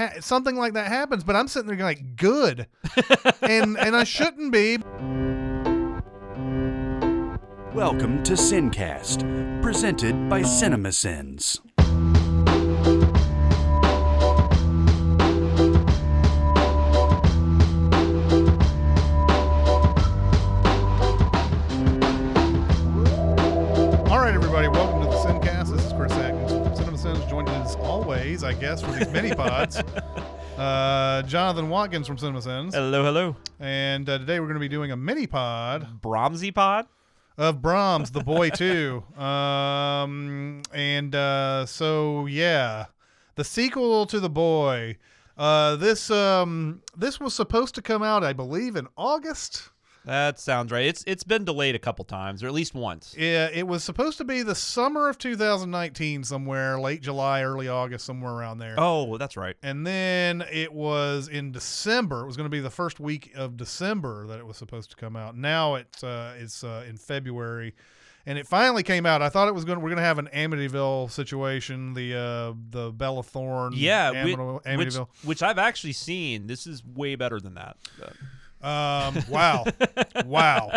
ha- something like that happens, but I'm sitting there going like, good, and and I shouldn't be. Welcome to Sincast, presented by CinemaSins. Always, I for these mini pods. Uh, Jonathan Watkins from Cinema Sins, Hello, hello. and uh, today we're going to be doing a mini pod Brahmsy pod? of Brahms, The Boy Too. Um, and uh, so yeah, the sequel to The Boy. Uh, this um, this was supposed to come out, I believe, in August. That sounds right. It's it's been delayed a couple times, or at least once. Yeah, it was supposed to be the summer of 2019, somewhere late July, early August, somewhere around there. Oh, that's right. And then it was in December. It was going to be the first week of December that it was supposed to come out. Now it's uh, it's uh, in February, and it finally came out. I thought it was going. to We're going to have an Amityville situation. The uh, the Bella Thorne. Yeah, Amity- which, Amityville. which I've actually seen. This is way better than that. But- Um, wow, wow,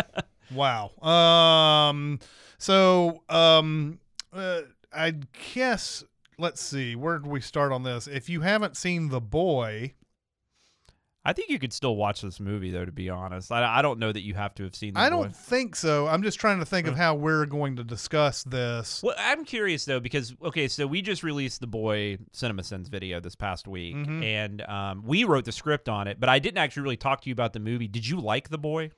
wow. Um, so um, uh, I guess let's see. Where do we start on this? If you haven't seen The Boy, I think you could still watch this movie, though. To be honest, I, I don't know that you have to have seen. The I Boy. don't think so. I'm just trying to think of how we're going to discuss this. Well, I'm curious though because okay, so we just released the Boy Cinema Sins video this past week, Mhm. and um, we wrote the script on it, but I didn't actually really talk to you about the movie. Did you like the Boy?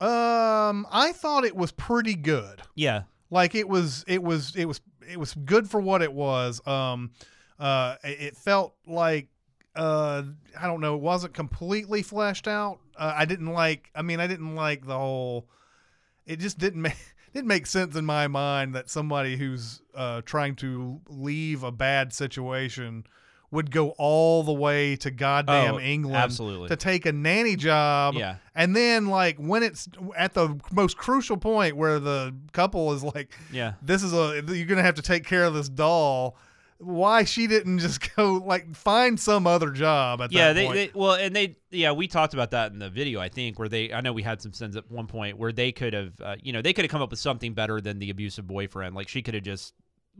Um, I thought it was pretty good. Yeah. like it was it was it was it was good for what it was um uh it felt like uh i don't know it wasn't completely fleshed out uh, i didn't like i mean i didn't like the whole it just didn't make didn't make sense in my mind that somebody who's uh trying to leave a bad situation would go all the way to goddamn Oh, england absolutely. to take a nanny job Yeah. and then like when it's at the most crucial point where the couple is like Yeah. this is a you're gonna have to take care of this doll why she didn't just go like find some other job at yeah that they, point. they well and they yeah we talked about that in the video i think where they i know we had some sins at one point where they could have uh, you know they could have come up with something better than the abusive boyfriend. Like she could have just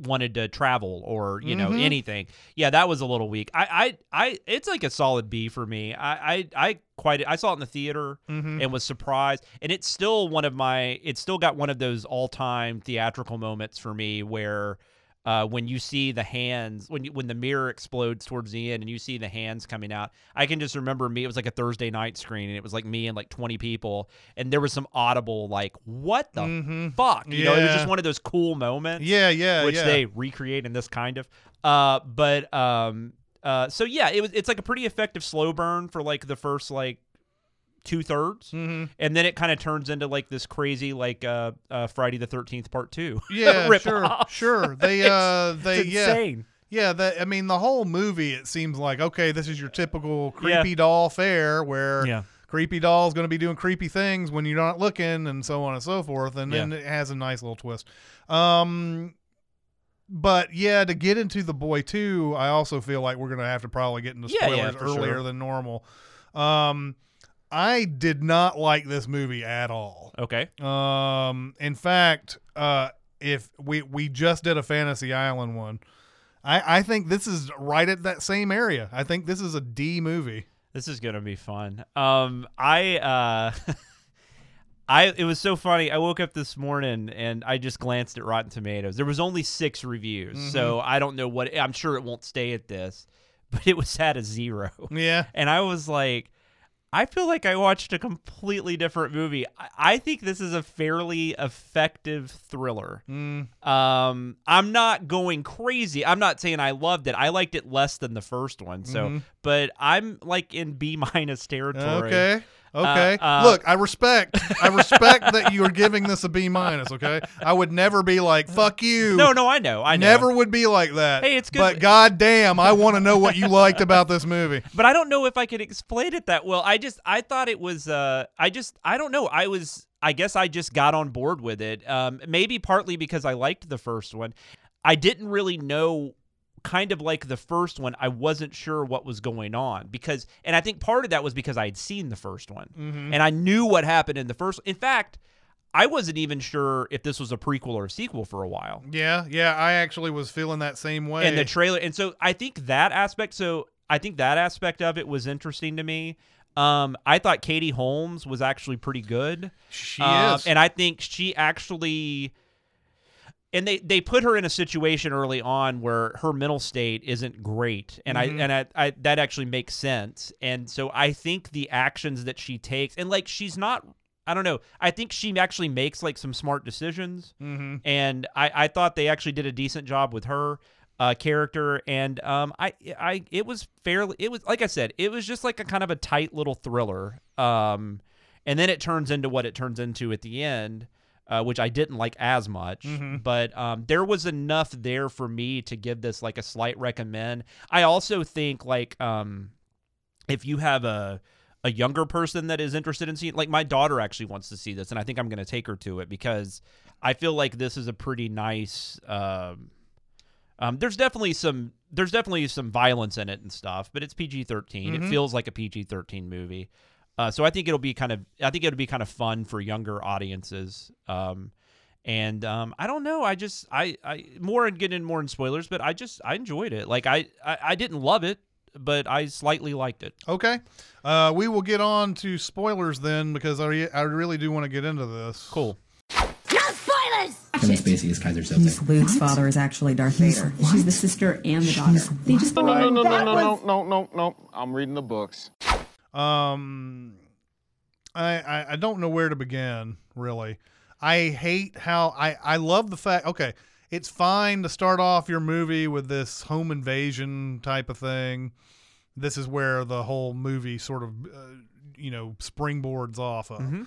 wanted to travel or you know Mhm. anything. Yeah that was a little weak. I i i it's like a solid b for me. I i, I quite i saw it in the theater Mhm. and was surprised. And it's still one of my it's still got one of those all-time theatrical moments for me where uh, when you see the hands when you, when the mirror explodes towards the end and you see the hands coming out i can just remember me it was like a thursday night screen and it was like me and like 20 people and there was some audible like what the Mhm. fuck you know it was just one of those cool moments yeah yeah which yeah. they recreate in this kind of uh but um uh so yeah it was it's like a pretty effective slow burn for like the first like two thirds Mhm. and then it kind of turns into like this crazy like uh, uh friday the 13th part two. Yeah sure off. sure. they uh they yeah. insane. Yeah that i mean the whole movie it seems like okay this is your typical Yeah. creepy doll fare where yeah. creepy doll's going to be doing creepy things when you're not looking and so on and so forth. And then it has a nice little twist. Um but yeah to get into the boy too i also feel like we're going to have to probably get into spoilers yeah, earlier sure. than normal. Um i did not like this movie at all okay um in fact uh if we we just did a fantasy island one i i think this is right at that same area i think this is a d movie this is gonna be fun um i uh I it was so funny. I woke up this morning and I just glanced at Rotten Tomatoes. There was only six reviews, so I don't know what. I'm sure it won't stay at this, but it was at a zero. yeah and I was like, I feel like I watched a completely different movie. I, I think this is a fairly effective thriller. mm. Um, I'm not going crazy. I'm not saying I loved it. I liked it less than the first one. So, Mhm. but I'm like in B minus territory. Okay. Okay. uh, Look, I respect. I respect that you are giving this a B minus. Okay. I would never be like "fuck you." No, no, I know. I know. never would be like that. Hey, it's good- But goddamn, I want to know what you liked about this movie. but I don't know if I could explain it that well. I just I thought it was uh I just I don't know. I was I guess I just got on board with it. Um maybe partly because I liked the first one. I didn't really know kind of like the first one, I wasn't sure what was going on because, and I think part of that was because I had seen the first one Mm-hmm. and I knew what happened in the first. In fact, I wasn't even sure if this was a prequel or a sequel for a while. Yeah, yeah. I actually was feeling that same way. And the trailer, and so I think that aspect. So I think that aspect of it was interesting to me. Um, I thought Katie Holmes was actually pretty good. she Um, is. and I think she actually and they they put her in a situation early on where her mental state isn't great. And Mhm. I and I, I that actually makes sense. And so I think the actions that she takes and like she's not I don't know I think she actually makes like some smart decisions. Mm-hmm. and I I thought they actually did a decent job with her uh, character. And um I I it was fairly it was like I said it was just like a kind of a tight little thriller. Um and then it turns into what it turns into at the end uh, which I didn't like as much Mhm. but um there was enough there for me to give this like a slight recommend I also think like um if you have a a younger person that is interested in seeing like my daughter actually wants to see this and I think I'm going to take her to it because I feel like this is a pretty nice um um, there's definitely some there's definitely some violence in it and stuff, but it's PG 13. Mhm. It feels like a PG 13 movie. Uh, so I think it'll be kind of I think it'll be kind of fun for younger audiences. Um, and um, I don't know. I just I I more and getting in more in spoilers, but I just I enjoyed it. Like I I, I didn't love it, but I slightly liked it. Okay. Uh, we will get on to spoilers then because I, re- I really do want to get into this. Cool. No spoilers! Kevin Spacey is Kaiser He's Soze. Luke's father is actually Darth Vader. She's the sister and the daughter. They just No, no, no, no, no, no, no, no, no. I'm reading the books. Um, I, I I don't know where to begin. Really, I hate how I I love the fact. Okay, it's fine to start off your movie with this home invasion type of thing. This is where the whole movie sort of uh, you know springboards off of. Mhm.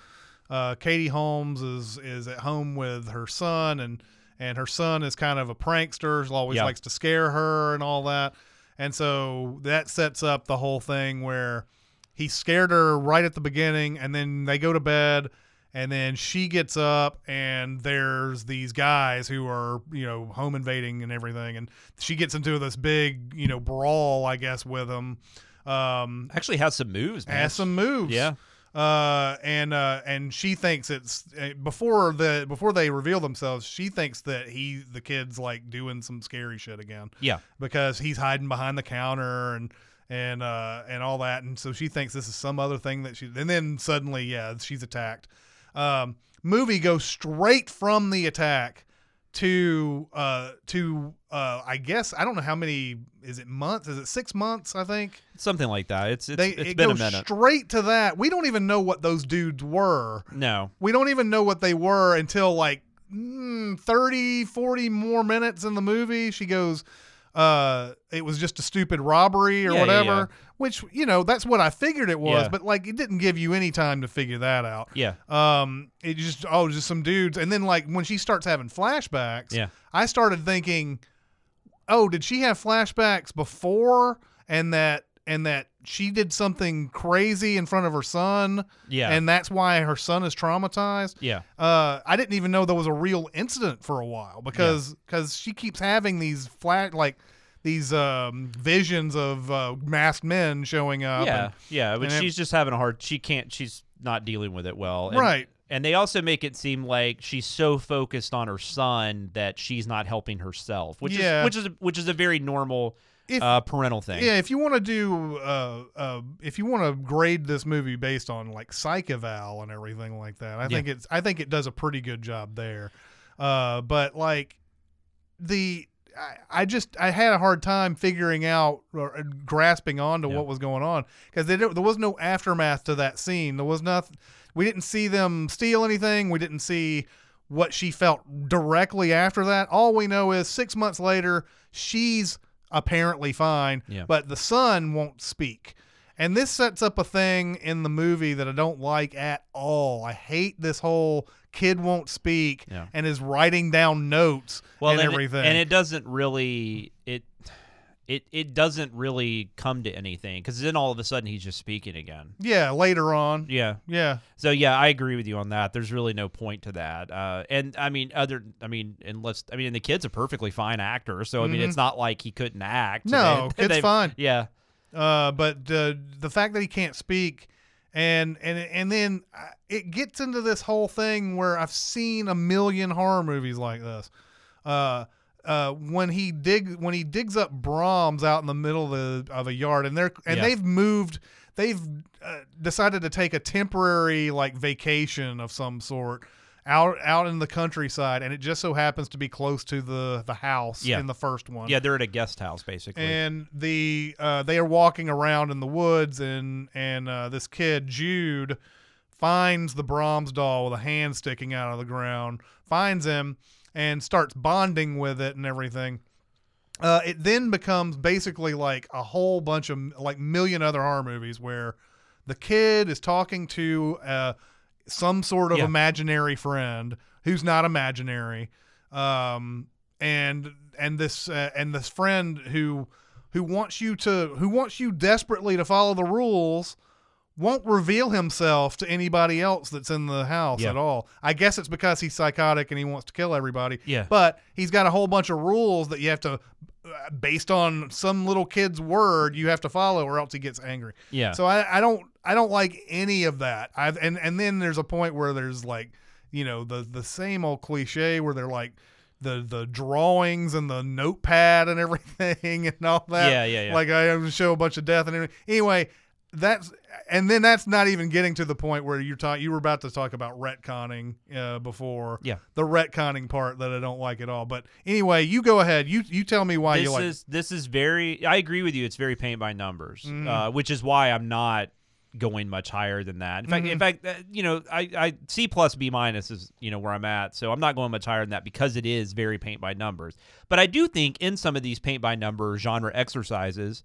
Uh, Katie Holmes is is at home with her son and and her son is kind of a prankster. She Always Yeah. likes to scare her and all that. And so that sets up the whole thing where he scared her right at the beginning and then they go to bed and then she gets up and there's these guys who are you know home invading and everything and she gets into this big you know brawl i guess with them um Actually has some moves, man. has some moves Yeah. uh and uh and she thinks it's uh, before the before they reveal themselves she thinks that he the kid's like doing some scary shit again Yeah. because he's hiding behind the counter and and uh and all that and so she thinks this is some other thing that she and then suddenly yeah she's attacked um movie goes straight from the attack to uh to uh I guess I don't know how many is it months is it 6 months I think Something like that. It's it's, they it's it been a minute. straight to that we don't even know what those dudes were no. we don't even know what they were until like mm, 30 40 more minutes in the movie she goes uh it was just a stupid robbery or Yeah, yeah, whatever yeah. which you know that's what i figured it was Yeah. but like it didn't give you any time to figure that out Yeah. um it just oh just some dudes and then like when she starts having flashbacks Yeah. i started thinking oh did she have flashbacks before and that and that she did something crazy in front of her son Yeah. and that's why her son is traumatized yeah. uh, I didn't even know there was a real incident for a while because because she keeps having these flat like these um, visions of uh, masked men showing up. Yeah, and- yeah, but and it- she's just having a hard. She can't. She's not dealing with it well. And, Right. And they also make it seem like she's so focused on her son that she's not helping herself, which Yeah. is which is which is a very normal If- uh, parental thing. yeah, if you want to do, uh, uh, if you want to grade this movie based on like psych eval and everything like that, I Yeah. think it's, I think it does a pretty good job there. Uh, but like the, I, I just, I had a hard time figuring out or uh, grasping onto Yeah. what was going on because there, there was no aftermath to that scene. There was nothing. We didn't see them steal anything. We didn't see what she felt directly after that. All we know is six months later, she's apparently fine, Yeah. but the son won't speak. And this sets up a thing in the movie that I don't like at all. I hate this whole kid won't speak Yeah. and is writing down notes well, and and it- everything. and it doesn't really it. it doesn't really come to anything because then all of a sudden he's just speaking again. Yeah, later on. Yeah. Yeah. So yeah, I agree with you on that. There's really no point to that. Uh, and I mean, other, I mean, unless I mean, and the kid's a perfectly fine actor, so I mean, it's not like he couldn't act. Mm-hmm. No, they- kid's they- fine. Yeah, Uh, but uh, the fact that he can't speak, and and and then uh, it gets into this whole thing where I've seen a million horror movies like this. Uh, uh, when he dig when he digs up Brahms out in the middle of, the, of a yard, and they're and Yeah. they've moved, they've uh, decided to take a temporary like vacation of some sort. Out, out in the countryside, and it just so happens to be close to the the house Yeah. in the first one yeah, they're at a guest house basically. and the uh, they are walking around in the woods and and uh, this kid Jude finds the Brahms doll with a hand sticking out of the ground finds him and starts bonding with it and everything uh, it then becomes basically like a whole bunch of like million other horror movies where the kid is talking to uh, some sort of Yeah. imaginary friend who's not imaginary um, and and this uh, and this friend who who wants you to who wants you desperately to follow the rules won't reveal himself to anybody else that's in the house Yeah. at all. I guess it's because he's psychotic and he wants to kill everybody. Yeah. But he's got a whole bunch of rules that you have to uh, based on some little kid's word you have to follow or else he gets angry. Yeah. So I, I don't I don't like any of that. I've and and then there's a point where there's like, you know, the the same old cliche where they're like the the drawings and the notepad and everything and all that. Yeah, yeah, yeah. Like I show a bunch of death and everything. Anyway, that's and then that's not even getting to the point where you're talking. You were about to talk about retconning uh, before. Yeah. The retconning part that I don't like at all. But anyway, you go ahead. You you tell me why this you like. is this is very. I agree with you. It's very paint by numbers, Mm-hmm. uh, which is why I'm not going much higher than that. In fact, Mm-hmm. in fact, uh, you know, I, I C plus B minus is you know where I'm at, so I'm not going much higher than that because it is very paint by numbers. But I do think in some of these paint by numbers genre exercises.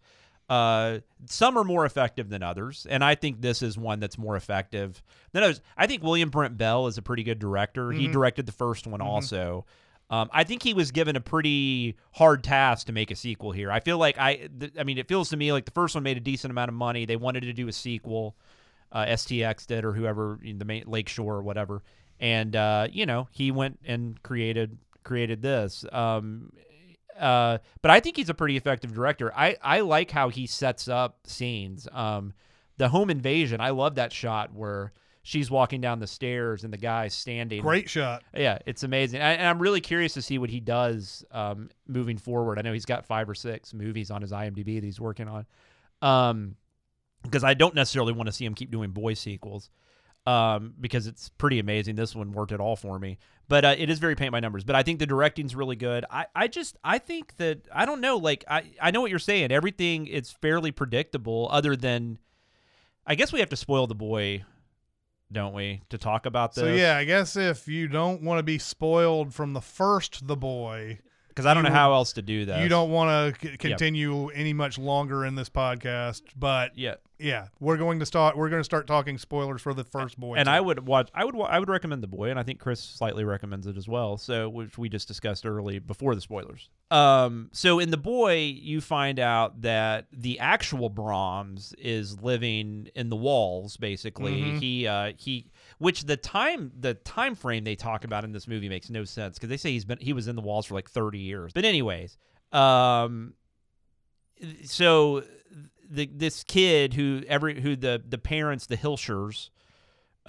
Uh, some are more effective than others, and I think this is one that's more effective than others. I think William Brent Bell is a pretty good director. He directed the first one also. Um, I think he was given a pretty hard task to make a sequel here. I feel like I, th- I mean, it feels to me like the first one made a decent amount of money. They wanted to do a sequel, uh, STX did or whoever, the main Lakeshore or whatever, and uh, you know he went and created created this. Um, uh, but I think he's a pretty effective director. I, I like how he sets up scenes. Um, the home invasion, I love that shot where she's walking down the stairs and the guy's standing. Great shot. Yeah, it's amazing. I, and I'm really curious to see what he does um, moving forward. I know he's got five or six movies on his IMDb that he's working on. Um, because I don't necessarily want to see him keep doing boy sequels. Um, because it's pretty amazing. This one worked at all for me, but uh, it is very paint by numbers. But I think the directing's really good. I, I just I think that I don't know. Like I I know what you're saying. Everything it's fairly predictable, other than I guess we have to spoil the boy, don't we, to talk about this? So yeah, I guess if you don't want to be spoiled from the first The Boy, because I don't know how else to do that. you don't want to c- continue any much longer in this podcast. But Yeah, yeah, we're going to start. We're going to start talking spoilers for the first Boy. and too. I would watch. I would. wa- I would recommend the boy, and I think Chris slightly recommends it as well. So, which we just discussed early before the spoilers. Um. So in the boy, you find out that the actual Brahms is living in the walls. Basically, Mm-hmm. he uh he which the time the time frame they talk about in this movie makes no sense because they say he's been he was in the walls for like thirty years. But anyways, um, so the this kid who every who the the parents the Hilshires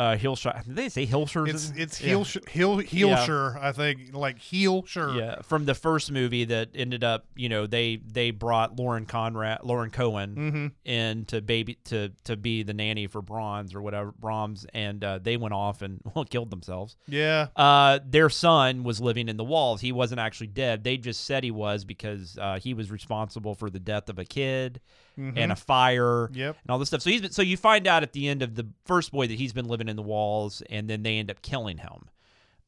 uh Hilshire did they say Hilshires it's it's Yeah. heel sh- heel heelshire. I think like heel sure. yeah from the first movie that ended up you know they they brought Lauren Conrad Lauren Cohan Mm-hmm. in to baby to to be the nanny for Bronze or whatever Brahms and uh, they went off and well killed themselves Yeah. uh, their son was living in the walls. He wasn't actually dead. They just said he was because uh, he was responsible for the death of a kid and a fire Mm-hmm. Yep. and all this stuff. So he's been, so you find out at the end of the first boy that he's been living in the walls, and then they end up killing him.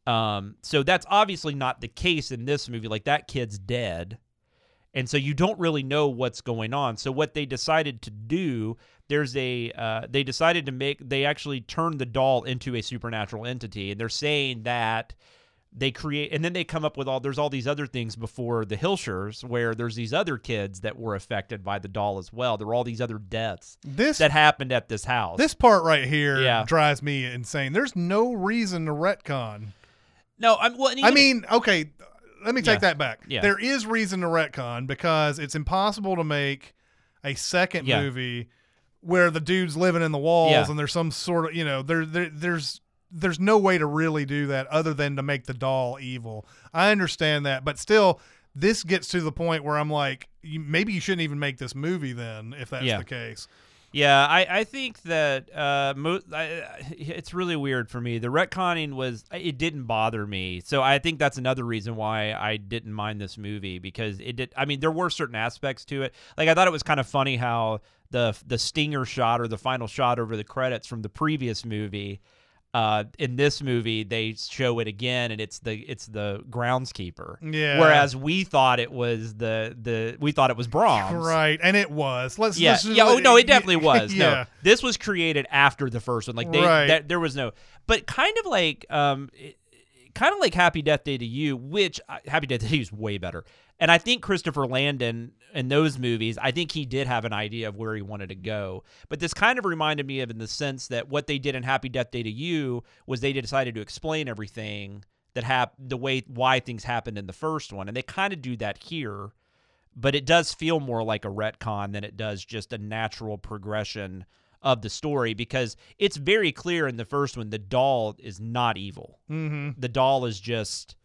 Um, so that's obviously not the case in this movie. Like that kid's dead. And so you don't really know what's going on. So what they decided to do, there's a uh, they decided to make they actually turned the doll into a supernatural entity, and they're saying that they create and then they come up with all there's all these other things before the Hilshers where there's these other kids that were affected by the doll as well. There were all these other deaths This that happened at this house. this part right here Yeah. drives me insane. There's no reason to retcon. no, I'm well. I mean, okay, let me take Yeah. that back. Yeah. There is reason to retcon because it's impossible to make a second Yeah. movie where the dude's living in the walls Yeah. and there's some sort of, you know, there, there there's there's no way to really do that other than to make the doll evil. I understand that, but still this gets to the point where I'm like, you, maybe you shouldn't even make this movie then if that's Yeah. the case. Yeah, I, I think that uh, mo- I, it's really weird for me. The retconning was it didn't bother me, so I think that's another reason why I didn't mind this movie because it did. I mean, there were certain aspects to it. Like I thought it was kind of funny how the the stinger shot or the final shot over the credits from the previous movie. Uh, in this movie, they show it again, and it's the it's the groundskeeper. Yeah. Whereas we thought it was the the we thought it was Brahms. Right, and it was. Let's Yeah, let's just yeah. Oh no, it definitely was. yeah. No, this was created after the first one. Like they, Right. that, there was no, but kind of like, um, it- kind of like Happy Death Day to You, which uh, Happy Death Day to You is way better. And I think Christopher Landon in those movies, I think he did have an idea of where he wanted to go. But this kind of reminded me of in the sense that what they did in Happy Death Day to You was they decided to explain everything that happened, the way why things happened in the first one, and they kind of do that here but it does feel more like a retcon than it does just a natural progression of the story because it's very clear in the first one the doll is not evil. Mm-hmm. The doll is just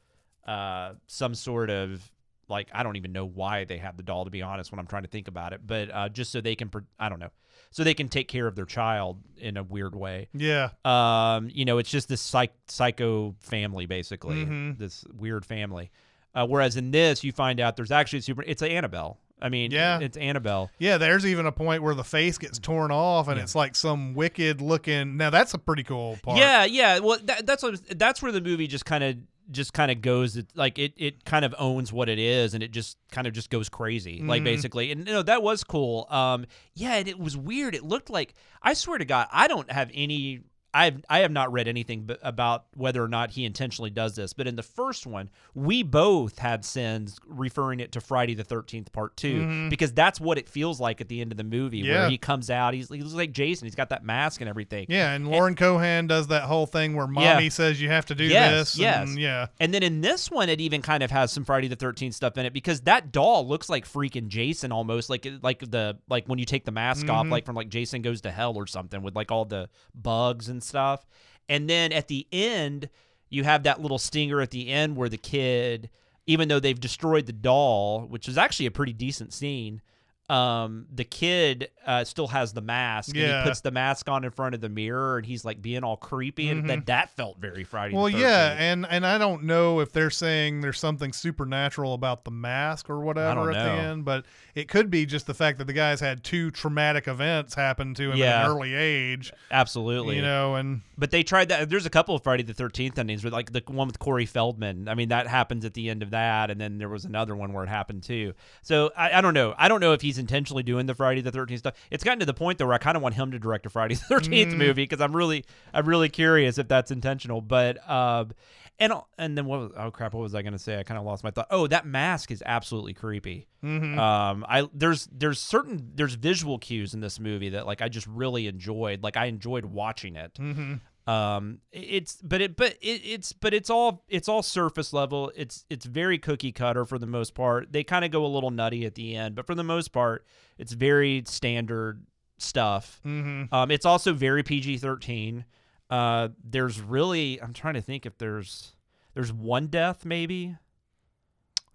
uh, some sort of like I don't even know why they have the doll to be honest when I'm trying to think about it, but uh, just so they can I don't know so they can take care of their child in a weird way. Yeah. Um, you know, it's just this psych- psycho family basically, Mhm. this weird family. Uh, whereas in this, you find out there's actually a super. It's a Annabelle. I mean, Yeah. it's Annabelle. Yeah, there's even a point where the face gets torn off and Yeah. it's like some wicked looking. Now that's a pretty cool part. Yeah, yeah. Well, that, that's what, that's where the movie just kind of just kind of goes it, like it it kind of owns what it is and it just kind of just goes crazy like Mhm. basically and you know that was cool um yeah and it was weird it looked like i swear to god i don't have any I've I have not read anything b- about whether or not he intentionally does this, but in the first one, we both had sins referring it to Friday the Thirteenth Part 2 Mhm. because that's what it feels like at the end of the movie, Yeah. where he comes out, he's he looks like Jason, he's got that mask and everything, Yeah, and Lauren Cohan does that whole thing where Yeah. mommy says you have to do Yes, this. yes. and yeah. And then in this one, it even kind of has some Friday the Thirteenth stuff in it because that doll looks like freaking Jason almost, like like the like when you take the mask off, Mhm. like from like Jason Goes to Hell or something with like all the bugs and stuff. And then at the end, you have that little stinger at the end where the kid, even though they've destroyed the doll, which is actually a pretty decent scene. Um, the kid uh, still has the mask, and Yeah. he puts the mask on in front of the mirror, and he's like being all creepy, and Mhm. that that felt very Friday. Well, the yeah, and and I don't know if they're saying there's something supernatural about the mask or whatever at the know. end, but it could be just the fact that the guys had two traumatic events happen to him at an early age, Absolutely. you know, and But they tried that. There's a couple of Friday the 13th endings, where like the one with Corey Feldman. I mean, that happens at the end of that. And then there was another one where it happened too. So I, I don't know. I don't know if he's intentionally doing the Friday the 13th stuff. It's gotten to the point though where I kind of want him to direct a Friday the 13th Mm. movie because I'm really, I'm really curious if that's intentional. But, um, and and then what was oh crap what was I gonna say I kind of lost my thought oh that mask is absolutely creepy mhm. um i there's there's certain there's visual cues in this movie that like i just really enjoyed like i enjoyed watching it Mhm. Um it's but it but it, it's but it's all it's all surface level. It's it's very cookie cutter for the most part. They kind of go a little nutty at the end but for the most part it's very standard stuff. Mhm. um it's also very pg-13 uh there's really i'm trying to think if there's there's one death maybe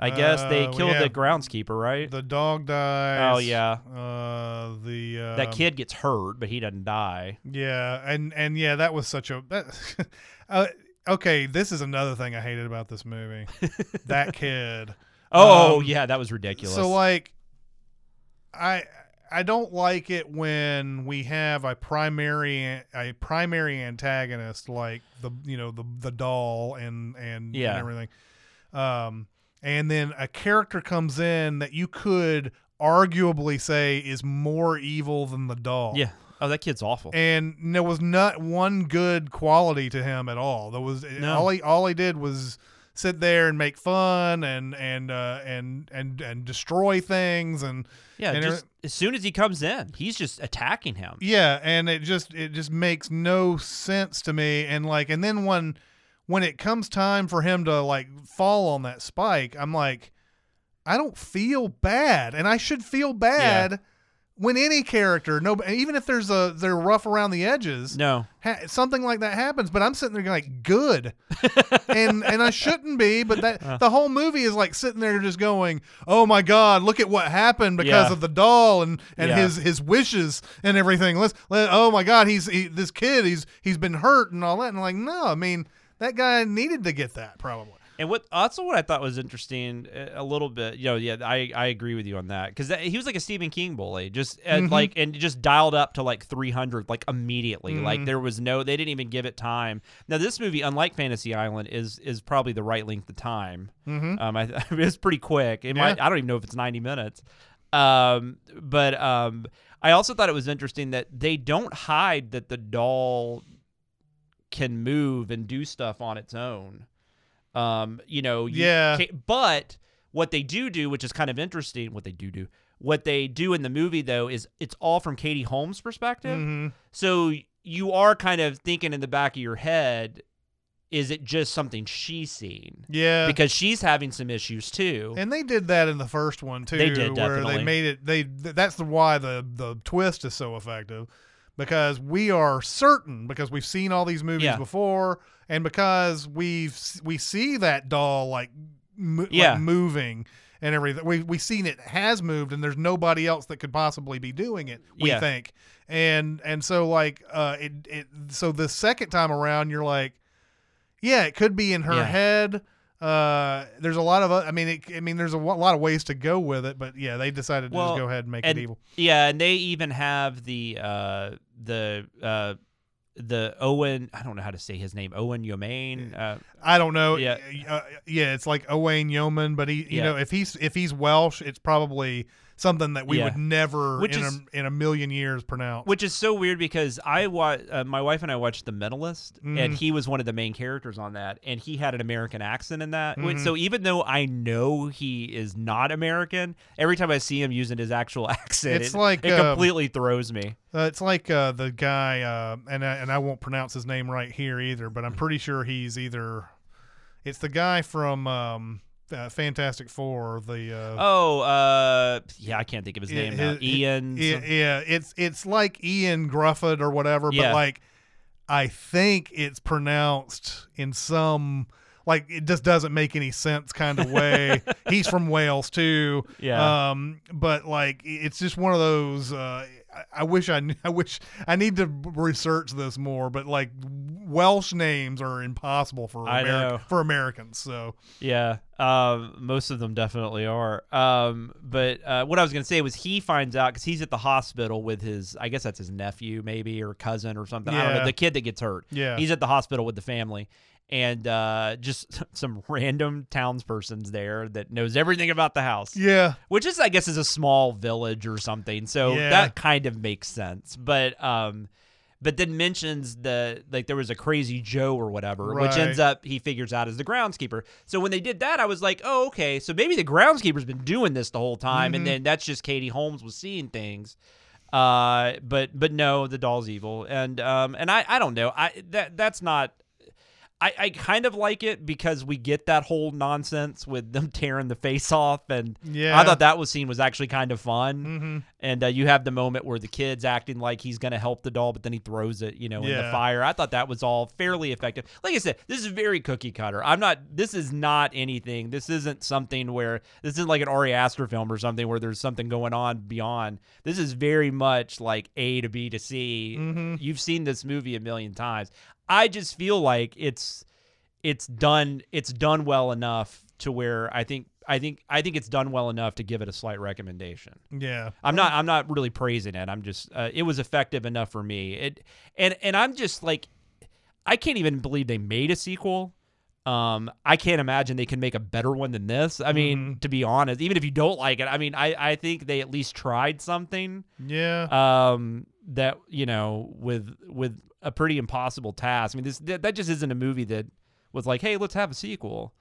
i guess they Uh, killed the groundskeeper right the dog dies. Oh, yeah. uh, the uh, that kid gets hurt but he doesn't die Yeah, and and yeah, that was such a. That, uh, okay, this is another thing I hated about this movie. that kid. oh Um, yeah that was ridiculous So like, I I don't like it when we have a primary a primary antagonist like the you know the the doll and and, Yeah. and everything, um, and then a character comes in that you could arguably say is more evil than the doll. yeah oh that kid's awful and there was not one good quality to him at all. There was No. all he all he did was sit there and make fun and and uh, and and and destroy things and Yeah, and just as soon as he comes in, he's just attacking him. yeah, and it just it just makes no sense to me. And like, and then when when it comes time for him to like fall on that spike, I'm like, I don't feel bad, and I should feel bad when any character, no, even if there's a they're rough around the edges, No. ha- something like that happens. But I'm sitting there like, good, and and I shouldn't be. But that Uh. the whole movie is like sitting there just going, oh my god, look at what happened because Yeah. of the doll and and Yeah. his his wishes and everything. Let's let oh my god, he's he, this kid, he's he's been hurt and all that. And I'm like, no, I mean that guy needed to get that probably. And what also what I thought was interesting uh, a little bit, you know, yeah, I, I agree with you on that because he was like a Stephen King bully, just uh, Mm-hmm. like and just dialed up to like 300 like immediately. Mm-hmm. Like there was no, they didn't even give it time. Now this movie, unlike Fantasy Island, is is probably the right length of time. Mm-hmm. Um, I, I mean, it's pretty quick. It might, I don't even know if it's 90 minutes. Um, but um, I also thought it was interesting that they don't hide that the doll can move and do stuff on its own. Um, you know, you Yeah. but what they do do, which is kind of interesting, what they do do, what they do in the movie though is it's all from Katie Holmes' perspective. Mm-hmm. So you are kind of thinking in the back of your head, is it just something she's seen? Yeah, Because she's having some issues too. And they did that in the first one too. They did, where definitely. they made it. They that's the why the the twist is so effective because we are certain because we've seen all these movies Yeah. before and because we've we see that doll like, mo- like moving and everything. We we seen it has moved and there's nobody else that could possibly be doing it. We Yeah. think and and so like uh it it so the second time around you're like yeah, it could be in her Yeah. head. Uh, there's a lot of, I mean, it, I mean, there's a lot of ways to go with it, but yeah, they decided to Well, just go ahead and make and, it evil. Yeah, and they even have the uh the uh the Owen I don't know how to say his name Owen Yomain uh I don't know. Yeah. uh, yeah, it's like Owen Yeoman, but he, you Yeah. know, if he's if he's Welsh, it's probably something that we Yeah. would never Which in is- a in a million years pronounce. which is so weird because I wa- uh, my wife and I watched The Mentalist Mm-hmm. and he was one of the main characters on that and he had an American accent in that. Mm-hmm. So even though I know he is not American, every time I see him using his actual accent, It's it, like, it um, completely throws me. Uh, it's like uh, the guy, uh, and I, and I won't pronounce his name right here either, but I'm pretty sure he's either. It's the guy from um, uh, Fantastic Four. The uh, Oh, uh, yeah, I can't think of his name now. his- Ian. Yeah, yeah, it's it's like Ian Grufford or whatever, Yeah. but like I think it's pronounced in some like it just doesn't make any sense kind of way. He's from Wales too. Yeah. Um, but like it's just one of those. Uh, I, wish I knew, I wish I need to research this more, but like Welsh names are impossible for I Ameri- know. for Americans. So Yeah, um, most of them definitely are. Um, but uh, what I was going to say was he finds out because he's at the hospital with his, I guess that's his nephew, maybe or cousin or something. I don't know. Yeah. The kid that gets hurt. Yeah. he's at the hospital with the family, and uh, just some random townspersons there that knows everything about the house. yeah, Which is, I guess, is a small village or something. So Yeah. that kind of makes sense. But um, but then mentions the like there was a crazy Joe or whatever, which ends up he figures out as the groundskeeper. So when they did that, I was like, oh okay, so maybe the groundskeeper's been doing this the whole time, Mm-hmm. and then that's just Katie Holmes was seeing things. Uh, but but no, the doll's evil, and um, and I I don't know, I that that's not. I, I kind of like it because we get that whole nonsense with them tearing the face off, and Yeah. I thought that was scene was actually kind of fun. Mm-hmm. And uh, you have the moment where the kid's acting like he's going to help the doll, but then he throws it, you know, in the fire. I thought that was all fairly effective. Like I said, this is very cookie cutter. I'm not. This is not anything. This isn't something where this isn't like an Ari Aster film or something where there's something going on beyond. This is very much like A to B to C. Mm-hmm. You've seen this movie a million times. I just feel like it's it's done it's done well enough to where I think I think I think it's done well enough to give it a slight recommendation. yeah. I'm not I'm not really praising it. I'm just uh, it was effective enough for me. It and and I'm just like I can't even believe they made a sequel. Um, I can't imagine they can make a better one than this. I mean, to be honest, even if you don't like it, I mean, I I think they at least tried something Yeah. um that you know with with a pretty impossible task. I mean, this that, that just isn't a movie that was like, hey, let's have a sequel.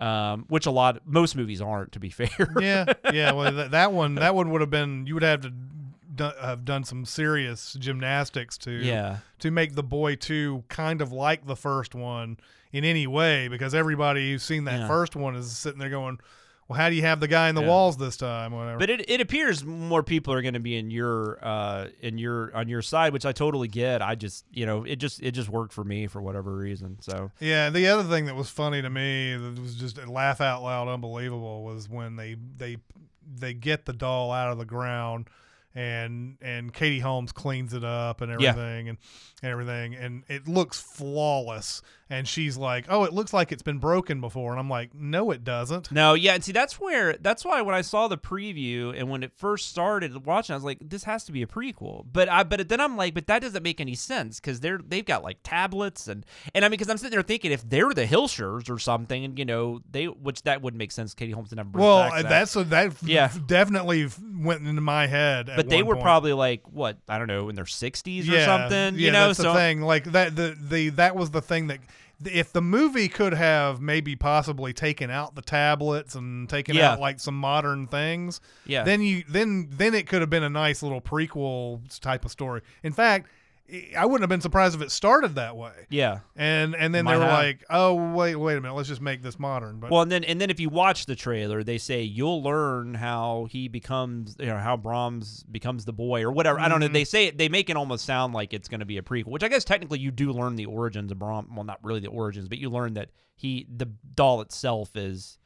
um, which a lot most movies aren't, to be fair. yeah, yeah. Well, that, that one, that one would have been. You would have to do, have done some serious gymnastics to Yeah. to make the boy two kind of like the first one in any way, because everybody who's seen that Yeah. first one is sitting there going, "Well, how do you have the guy in the Yeah. walls this time?" Whatever. But it, it appears more people are going to be in your uh in your on your side, which I totally get. I just you know it just it just worked for me for whatever reason. So Yeah, the other thing that was funny to me that was just laugh out loud unbelievable was when they they they get the doll out of the ground and and Katie Holmes cleans it up and Yeah. everything and, and everything and it looks flawless and she's like, "Oh, it looks like it's been broken before." And I'm like, "No, it doesn't." no, yeah, and see that's where that's why when I saw the preview and when it first started watching, I was like, this has to be a prequel. But I but then I'm like, but that doesn't make any sense because they're they've got like tablets and and I mean because I'm sitting there thinking if they're the Hilshers or something, and you know they which that wouldn't make sense. Katie Holmes didn't have Well, accent. that's a, that Yeah. definitely went into my head. at but they were point. probably like what I don't know in their 60s or something. Yeah, you know, that's so the thing. Like that, the the that was the thing that if the movie could have maybe possibly taken out the tablets and taken Yeah. out like some modern things, Yeah. then you then then it could have been a nice little prequel type of story. In fact, I wouldn't have been surprised if it started that way. yeah. And and then Might they were have. like, oh wait wait a minute, let's just make this modern. But Well, and then and then if you watch the trailer, they say you'll learn how he becomes, you know, how Brahms becomes the boy or whatever. I don't Mm-hmm. know. They say it, they make it almost sound like it's going to be a prequel, which I guess technically you do learn the origins of Brahms. Well, not really the origins, but you learn that he, the doll itself, is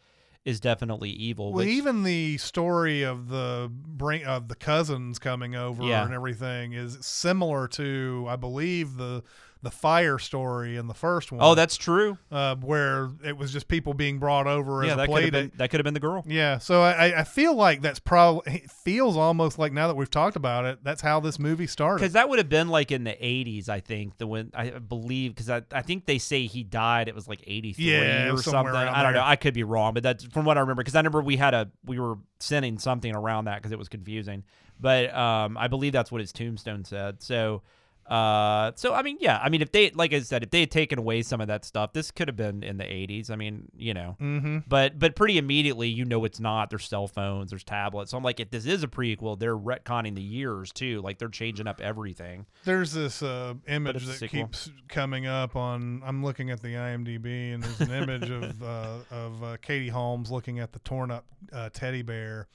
is definitely evil. Well, which- even the story of the bring of the cousins coming over Yeah. and everything is similar to, I believe, the the fire story in the first one. oh, that's true. uh, where it was just people being brought over Yeah, as that could have been that could have been the girl. Yeah, so I, I feel like that's probably it feels almost like now that we've talked about it, that's how this movie started. Because that would have been like in the 80s, I think. The when I believe, because I, I think they say he died. It was like 83 Yeah, or something. I don't know. I could be wrong, but that's from what I remember. Because I remember we had a we were sending something around that because it was confusing. But um, I believe that's what his tombstone said. So. Uh, so I mean, yeah, I mean, if they, like I said, if they had taken away some of that stuff, this could have been in the '80s. I mean, you know, mm-hmm. but but pretty immediately, you know, it's not. There's cell phones, there's tablets. So I'm like, if this is a prequel, they're retconning the years too. Like they're changing up everything. There's this uh, image that sequel. keeps coming up on. I'm looking at the IMDb, and there's an image of uh, of uh, Katie Holmes looking at the torn up uh, teddy bear,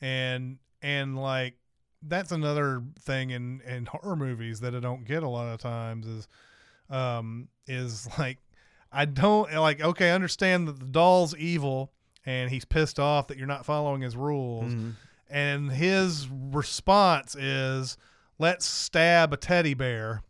and and like that's another thing in in horror movies that I don't get a lot of times is um is like I don't like okay I understand that the doll's evil and he's pissed off that you're not following his rules Mm-hmm. and his response is let's stab a teddy bear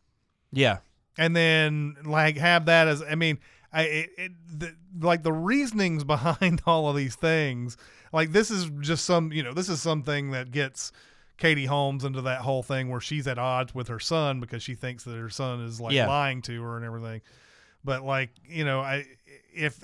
Yeah. and then like have that as i mean i it, it the, like the reasonings behind all of these things like this is just some you know this is something that gets katie holmes into that whole thing where she's at odds with her son because she thinks that her son is like Yeah. lying to her and everything but like you know i if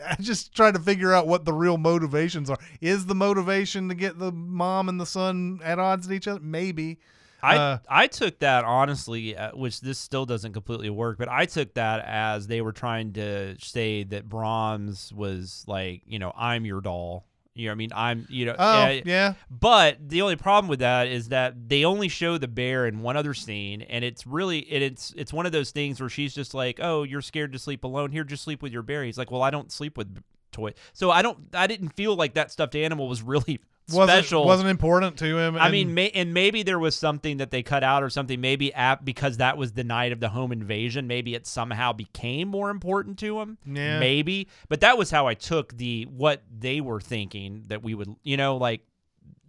i just try to figure out what the real motivations are is the motivation to get the mom and the son at odds with each other maybe I Uh, I took that honestly, uh, which this still doesn't completely work, but I took that as they were trying to say that Brahms was like, you know, I'm your doll. You know, what I mean, I'm, you know, oh yeah But the only problem with that is that they only show the bear in one other scene, and it's really it, it's it's one of those things where she's just like, "Oh, you're scared to sleep alone. Here, just sleep with your bear." He's like, "Well, I don't sleep with toy." So I don't. I didn't feel like that stuffed animal was really wasn't, special. wasn't important to him I mean, may, and maybe there was something that they cut out or something. Maybe app because that was the night of the home invasion. Maybe it somehow became more important to him. Yeah. Maybe, but that was how I took the what they were thinking that we would, you know, like,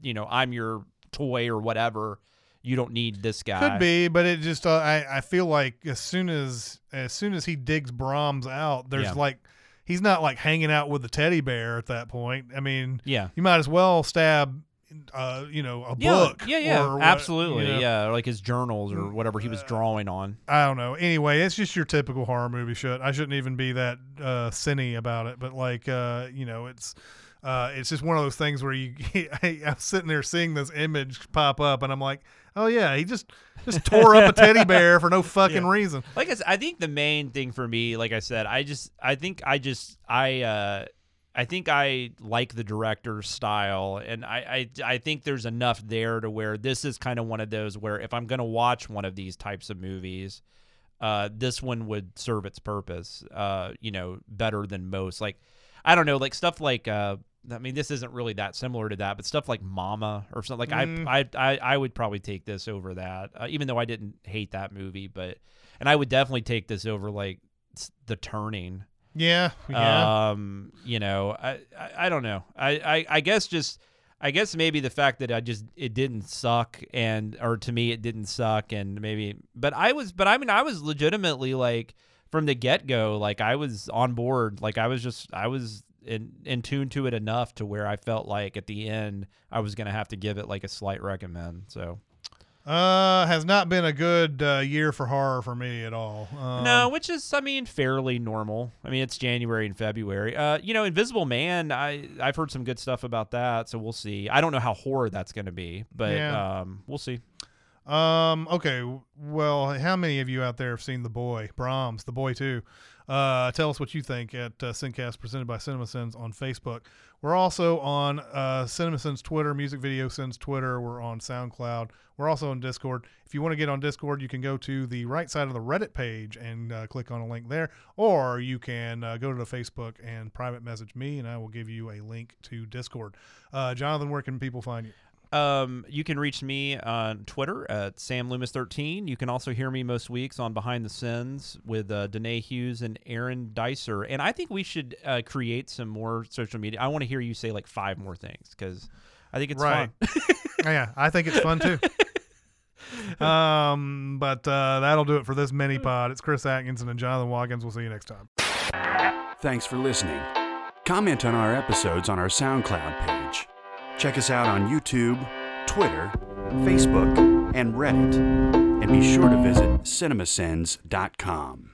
you know, I'm your toy or whatever. You don't need this guy. Could be, but it just uh, I I feel like as soon as as soon as he digs Brahms out, there's Yeah. like he's not like hanging out with the teddy bear at that point. I mean, Yeah. you might as well stab, uh, you know, a Yeah, book. yeah, yeah, what- absolutely, you know. yeah, like his journals or whatever he was uh, drawing on. I don't know. Anyway, it's just your typical horror movie shit. I shouldn't even be that uh, cinny about it, but like, uh, you know, it's. Uh, it's just one of those things where you, I'm sitting there seeing this image pop up, and I'm like, "Oh yeah, he just just tore up a teddy bear for no fucking Yeah. reason." like I, said, I think the main thing for me, like I said, I just, I think I just, I, uh, I think I like the director's style, and I, I I think there's enough there to where this is kind of one of those where if I'm gonna watch one of these types of movies, uh, this one would serve its purpose, uh, you know, better than most. Like, I don't know, like stuff like, uh, I mean, this isn't really that similar to that, but stuff like Mama or something like Mm. I, I, I, I would probably take this over that, uh, even though I didn't hate that movie, but, and I would definitely take this over like The Turning. Yeah, yeah. Um, you know, I, I, I don't know. I, I, I guess just, I guess maybe the fact that I just it didn't suck and or to me it didn't suck and maybe but I was but I mean I was legitimately like from the get go like I was on board like I was just I was in in tune to it enough to where I felt like at the end I was gonna have to give it like a slight recommend so Uh, has not been a good uh, year for horror for me at all. Um, no which is I mean fairly normal I mean it's January and February uh you know Invisible Man I I've heard some good stuff about that so we'll see I don't know how horror that's gonna be but Yeah. um we'll see Um. Okay. Well, how many of you out there have seen The Boy? Brahms, The Boy Too. Uh, tell us what you think at uh, Sincast presented by CinemaSins on Facebook. We're also on uh, CinemaSins Twitter, Music Video Sins Twitter. We're on SoundCloud. We're also on Discord. If you want to get on Discord, you can go to the right side of the Reddit page and uh, click on a link there, or you can uh, go to the Facebook and private message me, and I will give you a link to Discord. Uh, Jonathan, where can people find you? Um, you can reach me on Twitter at Sam samloomis13. You can also hear me most weeks on Behind the Sins with uh, Danae Hughes and Aaron Dicer. And I think we should uh, create some more social media. I want to hear you say like five more things because I think it's Right. fun. yeah, I think it's fun too. um, but uh, that'll do it for this mini pod. It's Chris Atkinson and Jonathan Watkins. We'll see you next time. Thanks for listening. Comment on our episodes on our SoundCloud page. Check us out on YouTube, Twitter, Facebook, and Reddit. And be sure to visit cinemasins.com.